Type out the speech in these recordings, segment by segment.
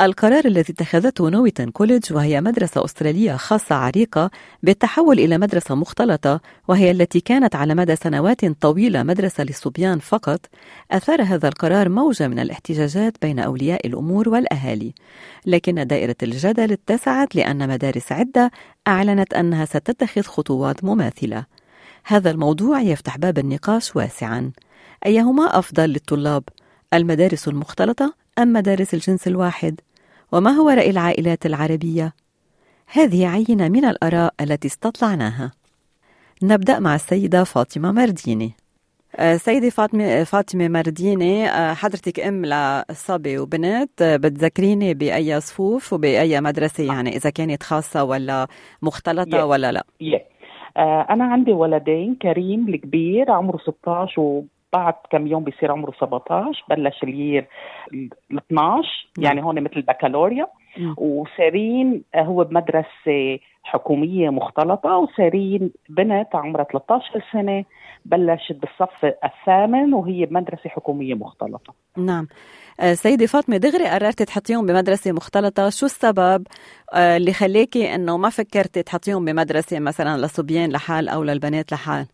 القرار الذي اتخذته Newington College وهي مدرسة أسترالية خاصة عريقة بالتحول إلى مدرسة مختلطة وهي التي كانت على مدى سنوات طويلة مدرسة للصبيان فقط أثار هذا القرار موجة من الاحتجاجات بين أولياء الأمور والأهالي لكن دائرة الجدل اتسعت لأن مدارس عدة أعلنت أنها ستتخذ خطوات مماثلة هذا الموضوع يفتح باب النقاش واسعا أيهما أفضل للطلاب؟ المدارس المختلطة أم مدارس الجنس الواحد؟ وما هو رأي العائلات العربية؟ هذه عينة من الآراء التي استطلعناها نبدأ مع السيدة فاطمة مرديني آه، سيدة فاطمة فاطمة مرديني آه، حضرتك أم لصبي وبنت آه، بتذكريني بأي صفوف وبأي مدرسة يعني إذا كانت خاصة ولا مختلطة yeah. ولا لا؟ yeah. أنا عندي ولدين كريم الكبير عمره 16 و بعد كم يوم بيصير عمره 17 بلش اليير ال 12 يعني هون مثل البكالوريا. وسارين هو بمدرسة حكومية مختلطة وسارين بنت عمرها 13 سنة بلشت بالصف الثامن وهي بمدرسة حكومية مختلطة. نعم. سيدي فاطمة دغري قررتي تحطيهم بمدرسة مختلطة شو السبب اللي خليكي إنه ما فكرتي تحطيهم بمدرسة مثلا للصبيان لحال أو للبنات لحال؟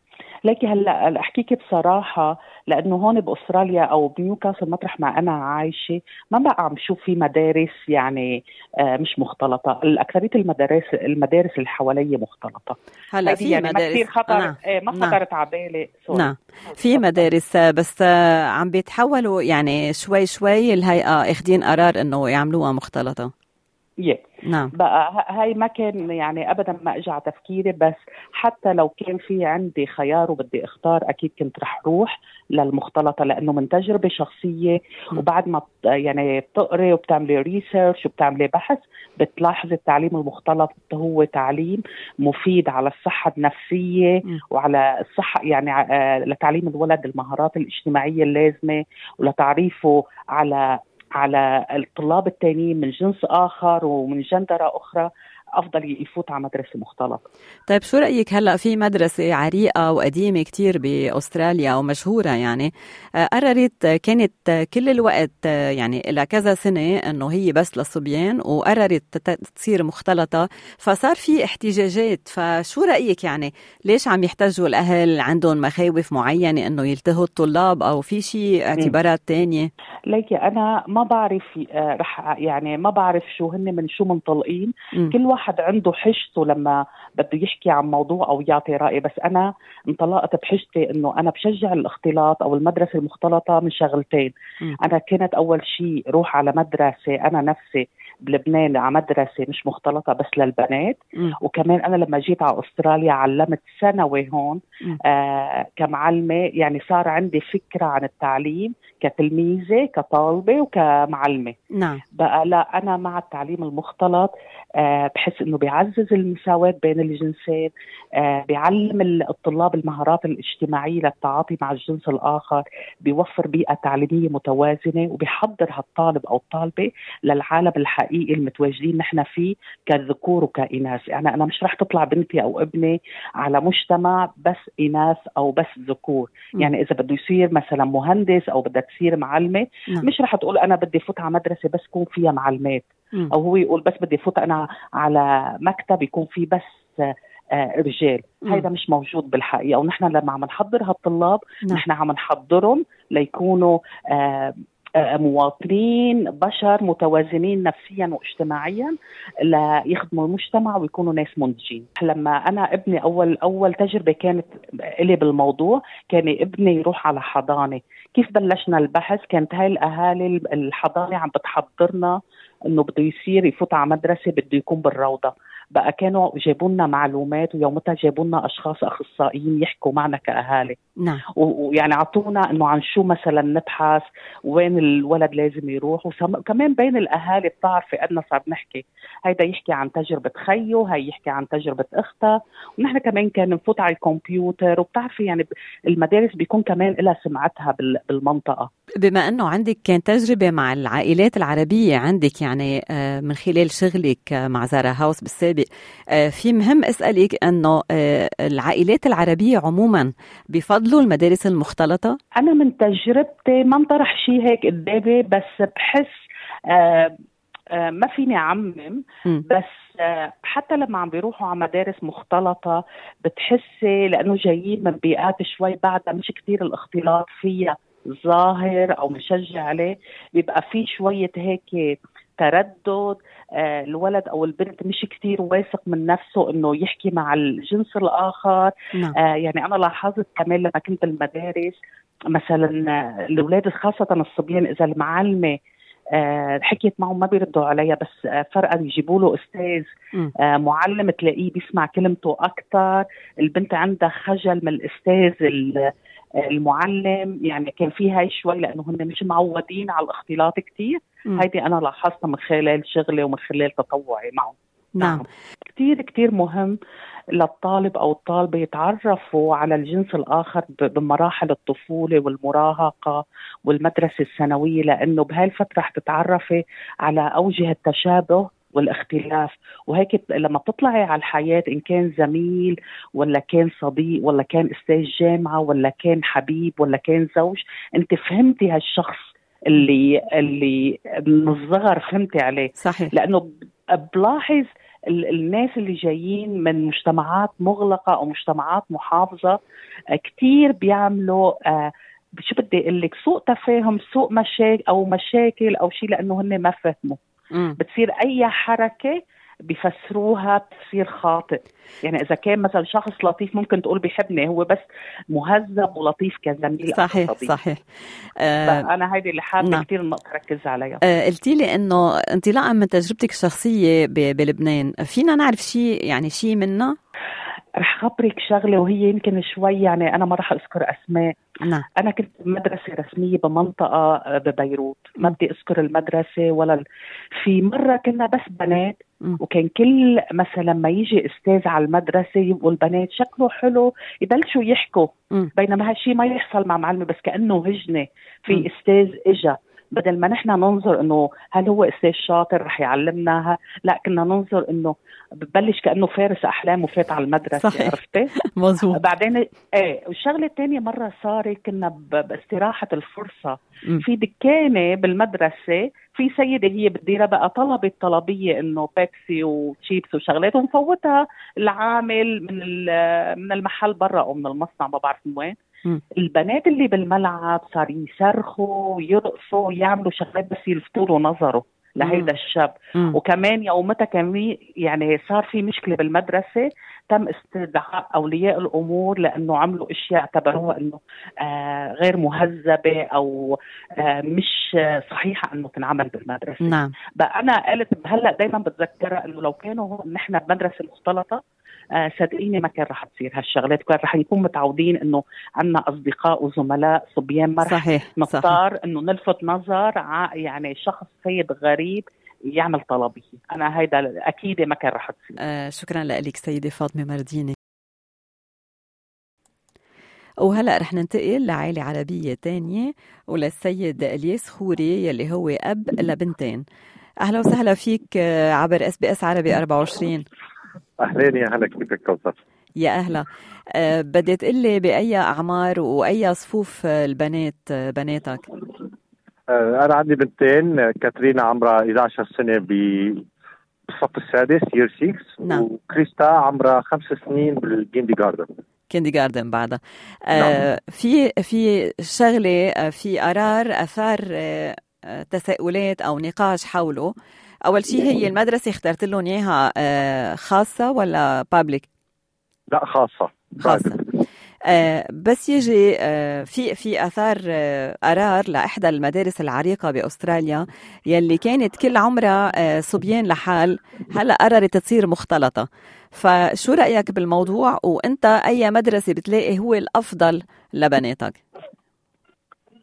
لكن هلا احكيك بصراحة لأنه هون بأستراليا أو بنيوكاسل مطرح ما أنا عايشة ما بقى عم شوف في مدارس يعني آه مش مختلطة، الأكثرية المدارس المدارس اللي حوالي مختلطة. هلا في يعني مدارس ما كثير خطر نعم. آه ما. خطرت على بالي نعم. في مدارس بس عم بيتحولوا يعني شوي شوي الهيئة اخذين قرار إنه يعملوها مختلطة. Yeah. نعم. بقى هاي ما كان يعني ابدا ما اجى على تفكيري بس حتى لو كان في عندي خيار وبدي أختار أكيد كنت رح روح للمختلطة لأنه من تجربة شخصية. وبعد ما يعني بتقري وبتعملي ريسيرش وبتعملي بحث بتلاحظي التعليم المختلط هو تعليم مفيد على الصحة النفسية وعلى الصحة يعني لتعليم الولد المهارات الاجتماعية اللازمة ولتعريفه على على الطلاب التانيين من جنس آخر ومن جندرة أخرى. أفضل يفوت على مدرسة مختلطة. طيب شو رأيك هلأ في مدرسة عريقة وقديمة كتير بأستراليا ومشهورة يعني؟ قررت كانت كل الوقت يعني لها كذا سنة إنه هي بس للصبيان وقررت تصير مختلطة. فصار في احتجاجات فشو رأيك يعني؟ ليش عم يحتجوا الأهل؟ عندهم مخاوف معينة إنه يلتهوا الطلاب أو في شيء اعتبارات ثانية ليكي أنا ما بعرف رح يعني ما بعرف شو هن من شو منطلقين. كل واحد واحد عنده حجته لما بده يحكي عن موضوع أو يعطي رأي بس أنا انطلقت بحجتي إنه أنا بشجع الاختلاط أو المدرسة المختلطة من شغلتين م. أنا كانت أول شيء روح على مدرسة أنا نفسي بلبنان على مدرسة مش مختلطة بس للبنات. م. وكمان أنا لما جيت على أستراليا علمت ثانوي هون آه كمعلمة يعني صار عندي فكرة عن التعليم كتلميذة كطالبة وكمعلمة. نعم. بقى لا أنا مع التعليم المختلط آه بحس إنه بيعزز المساواة بين الجنسين آه بيعلم الطلاب المهارات الاجتماعية للتعاطي مع الجنس الآخر بيوفر بيئة تعليمية متوازنة وبيحضر هالطالب أو الطالبة للعالم الحقيقي. المتواجدين نحن فيه كذكور وكإناث. يعني أنا مش رح تطلع بنتي أو ابني على مجتمع بس إناث أو بس ذكور. يعني إذا بده يصير مثلا مهندس أو بدها تصير معلمة نعم. مش رح تقول أنا بدي فوت على مدرسة بس يكون فيها معلمات. م. أو هو يقول بس بدي فوت أنا على مكتب يكون فيه بس آه رجال. هيدا مش موجود بالحقيقة. ونحن لما عم نحضر هالطلاب نعم. نحن عم نحضرهم ليكونوا آه مواطنين بشر متوازنين نفسيا واجتماعيا ليخدموا المجتمع ويكونوا ناس منتجين لما أنا ابني أول أول تجربة كانت لي بالموضوع كان ابني يروح على حضانة. كيف بلشنا البحث؟ كانت هاي الأهالي الحضانة عم بتحضرنا إنه بده يصير يفوت على مدرسة بده يكون بالروضة. بقى كانوا جابوا لنا معلومات ويومتها جابوا لنا أشخاص أخصائيين يحكوا معنا كأهالي. نعم. ويعني أعطونا إنه عن شو مثلا نبحث وين الولد لازم يروح وكمان بين الأهالي بتعرفي قدنا صار نحكي. هيدا يحكي عن تجربة خيه هي يحكي عن تجربة اختها ونحن كمان كان نفوت على الكمبيوتر وبتعرفي يعني المدارس بيكون كمان لها سمعتها بالمنطقة. بما أنه عندك كان تجربة مع العائلات العربية عندك يعني آه، من خلال شغلك مع زارا هاوس بالسابق آه، في مهم أسألك أنه آه، العائلات العربية عموما بفضلوا المدارس المختلطة؟ أنا من تجربتي ما انطرح شيء هيك قدامي بس بحس ما فيني أعمم بس حتى لما عم بيروحوا على مدارس مختلطة بتحسي لأنه جايين من بيئات شوي بعدها مش كثير الاختلاط فيها. ظاهر أو مشجع عليه بيبقى في شوية هيك تردد آه الولد أو البنت مش كثير واثق من نفسه إنه يحكي مع الجنس الآخر. نعم. آه يعني أنا لاحظت كمان لما كنت بالمدارس مثلا آه، الأولاد خاصة الصبيان إذا المعلمة حكيت معهم ما بيردوا عليها بس فرقا يجيبوا له أستاذ معلم تلاقيه بيسمع كلمته أكثر البنت عندها خجل من الأستاذ المعلم يعني كان في هاي شوي لأنه هن مش معودين على الاختلاط كثير هيدي أنا لاحظتها من خلال شغلي ومن خلال تطوعي معهم. نعم. كثير كثير مهم للطالب أو الطالبة يتعرفوا على الجنس الآخر بمراحل الطفولة والمراهقة والمدرسة الثانويه لأنه بهالفتره رح تتعرفي على أوجه التشابه والاختلاف. وهيك لما بتطلعي على الحياة إن كان زميل ولا كان صديق ولا كان أستاذ جامعة ولا كان حبيب ولا كان زوج أنت فهمتي هالشخص اللي اللي من الصغر فهمتي عليه. صحيح. لأنه بلاحظ الناس اللي جايين من مجتمعات مغلقة أو مجتمعات محافظة كثير بيعملوا آه شو بدي أقول لك سوء تفاهم سوء مشاكل أو مشاكل أو شيء لأنه هن ما فهموا. بتصير أي حركة بفسروها تفسير خاطئ. يعني إذا كان مثلا شخص لطيف ممكن تقول بيحبني هو بس مهذب ولطيف كزميل صحيح أو صحيح. آه أنا هيدي اللي حابة نعم. كثير النقطه ركز عليها. آه قلتي لي إنه انطلاقا من تجربتك الشخصية بلبنان فينا نعرف شيء يعني شيء منها؟ رح خبرك شغلة وهي يمكن شوي يعني أنا ما رح أذكر أسماء. نعم. أنا كنت بمدرسة رسمية بمنطقة ببيروت. ما بدي أذكر المدرسة ولا. في مرة كنا بس بنات وكان كل مثلا ما يجي أستاذ على المدرسة يبقوا البنات شكله حلو يبلشوا يحكوا. بينما هالشيء ما يحصل مع معلمة بس كأنه هجنة في أستاذ اجى بدل ما نحن ننظر إنه هل هو أستاذ شاطر رح يعلمنا لا كنا ننظر إنه ببلش كأنه فارس أحلام وفات على المدرسة صحيح. عرفتي؟ مظبوط بعدين إيه والشغلة الثانية مرة صارت كنا باستراحة الفرصة م. في دكانة بالمدرسة في سيدة هي بتديرها بقى طلبت طلبيه إنه بيبسي وشيبس وشغلات ومفوتها العامل من من المحل برا أو من المصنع ما بعرف من وين البنات اللي بالملعب صار يصرخوا ويرقصوا ويعملوا شغلات بس يلفتوا له نظره لهيدا الشاب. مم. وكمان يومتها كان يعني صار في مشكلة بالمدرسة تم استدعاء أولياء الأمور لأنه عملوا أشياء اعتبروها إنه آه غير مهذبة أو آه مش صحيحة إنه تنعمل بالمدرسة. نعم. بقى أنا قلت هلأ دائما بتذكرها إنه لو كانوا نحن بمدرسة مختلطة صدقيني ما كان رح تصير هالشغلات كان رح نكون متعودين إنه عندنا أصدقاء وزملاء صبيان ما رح صحيح نختار إنه نلفت نظر يعني شخص سيد غريب يعمل طلبيه أنا هيدا أكيد ما كان رح تصير. آه شكرا لك سيدة فاطمة مرديني وهلأ رح ننتقل لعائلة عربية تانية وللسيد إلياس خوري يلي هو أب لبنتين. أهلا وسهلا فيك آه، عبر SBS عربي 24 أهلين يا هلا كيفك كوثر؟ يا أهلا. أه بدي تقلي بأي أعمار وأي صفوف البنات آه، بناتك؟ أه أنا عندي بنتين كاترينا عمرها 11 سنة بالصف السادس يير 6 نعم. وكريستا عمرها خمس سنين بالكيندي جاردن. كيندي جاردن بعدها. آه نعم. في في شغلة آه، في قرار أثار تساؤلات أو نقاش حوله. أول شيء هي المدرسة اخترت لهم إياها آه، خاصة ولا بابليك لا خاصة. خاصة. آه بس يجي آه في في آثار قرار لإحدى المدارس العريقة بأستراليا يلي كانت كل عمرها صبيان لحال. هلأ قررت تصير مختلطة. فشو رأيك بالموضوع؟ وإنت أي مدرسة بتلاقي هو الأفضل لبناتك؟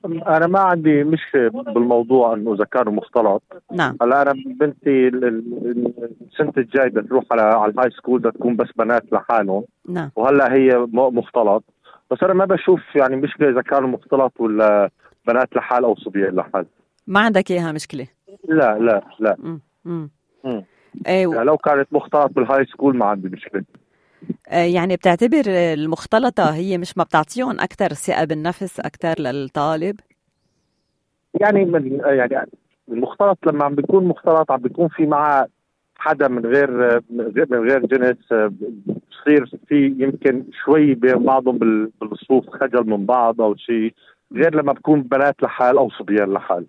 أنا ما عندي مشكلة بالموضوع إنه إذا كانوا مختلط. نعم. هلا أنا بنتي ال- ال- السنة الجاي بدها تروح على على ال high school بدها تكون بس بنات لحالهم. نعم. وهلا هي مختلط. بس أنا ما بشوف يعني مشكلة إذا كانوا مختلط ولا بنات لحال أو صبيان لحال. ما عندك إياها مشكلة؟ لا لا لا. مم. مم. مم. إيه و- يعني لو كانت مختلط بال high school ما عندي مشكلة. يعني بتعتبر المختلطة هي مش ما بتعطيهم أكثر ثقة بالنفس أكثر للطالب؟ يعني من يعني المختلط لما عم بيكون مختلط عم بيكون في معه حدا من غير من غير- من غير جنس بصير في يمكن شوي بين بعضهم بال- بالصفوف خجل من بعض أو شيء غير لما بكون بنات لحال أو صبيان لحال.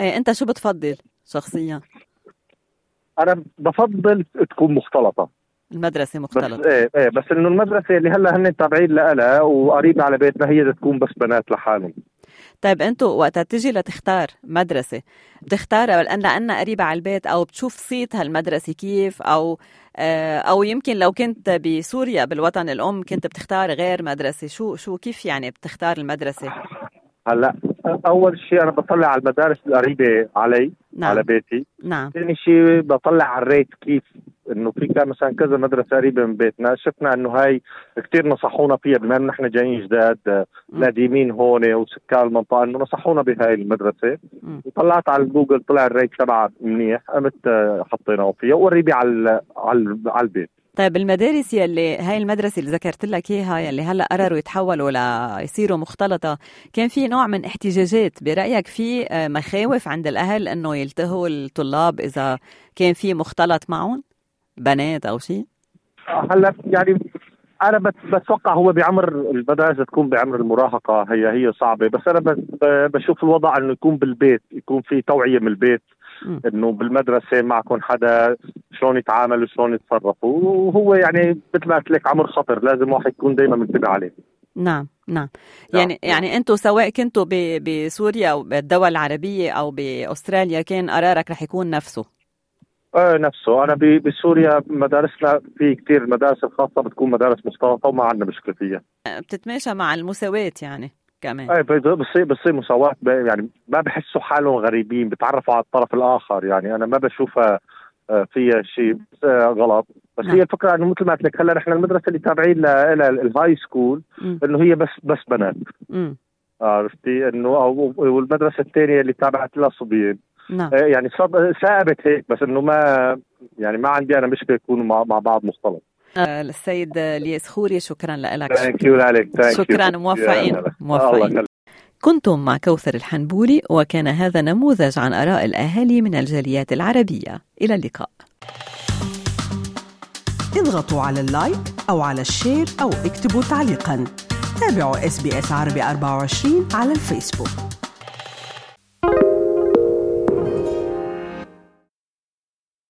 إيه أنت شو بتفضل شخصيا؟ أنا بفضل تكون مختلطة. المدرسة بس مختلطة. إيه إيه بس إنه المدرسة اللي هلأ هن تابعين لها وقريبة على بيتنا هي تكون بس بنات لحالهم. طيب أنتوا وقت تجي لتختار مدرسة بتختارها لأن لأنها قريبة على البيت أو بتشوف صيت هالمدرسة كيف أو آه، أو يمكن لو كنت بسوريا بالوطن الأم كنت بتختار غير مدرسة. شو شو كيف يعني بتختار المدرسة؟ هلأ أول شيء أنا بطلع على المدارس القريبة علي نعم. على بيتي. نعم. ثاني شيء بطلع على الريت كيف. إنه في كان مثلا كذا مدرسة قريبة من بيتنا شفنا إنه هاي كثير نصحونا فيها بما إنه نحن جايين جداد آه، مم. قديمين هون وسكان المنطقة إنه نصحونا بهاي المدرسة. وطلعت على جوجل طلع الريت تبعها منيح قمت آه، حطيناه فيها وقريبة على على على البيت طيب المدارس يلي هاي المدرسة اللي ذكرت لك إياها يلي هلأ قرروا يتحولوا ليصيروا مختلطة كان في نوع من احتجاجات برأيك في آه، مخاوف عند الأهل إنه يلتهوا الطلاب إذا كان في مختلط معهم بنات أو شيء؟ هلا يعني أنا بت- بتوقع هو بعمر المدارس تكون بعمر المراهقة. هي هي صعبة. بس أنا بشوف الوضع إنه يكون بالبيت يكون في توعية من البيت. إنه بالمدرسة معكم حدا شلون يتعامل وشلون يتصرفوا. وهو يعني مثل ما قلت لك عمر خطر. لازم واحد يكون دائما منتبه عليه. نعم نعم. نعم. يعني يعني أنتم سواء كنتوا بسوريا أو بالدول العربية أو بأستراليا كان قرارك رح يكون نفسه. نفسه. أنا بسوريا مدارسنا في كثير المدارس الخاصة بتكون مدارس مختلطه وما عندنا مشكلة فيها. بتتماشى مع المساواة يعني كمان. إيه بصير بصير ب- يعني ما بحسوا حالهم غريبين بتعرفوا على الطرف الآخر يعني. أنا ما بشوفها آه، فيها شيء آه، غلط. بس نعم. هي الفكرة إنه مثل ما قلت لك هلا نحن المدرسة اللي تابعين لها ال high school. إنه هي بس بس بنات. عرفتي؟ إنه والمدرسة الثانية اللي تابعت لها صبيان. نعم. آه، يعني ثابت هيك بس إنه ما يعني ما عندي أنا مشكلة يكونوا مع, مع بعض مختلط. آه، السيد الياس خوري شكرا لك. You. شكرا موفقين موفقين. يخليك. كنتم مع كوثر الحنبوري وكان هذا نموذج عن آراء الأهالي من الجاليات العربية. إلى اللقاء. اضغطوا على ال like أو على ال share أو اكتبوا تعليقا. تابعوا SBS عربي 24 على الفيسبوك.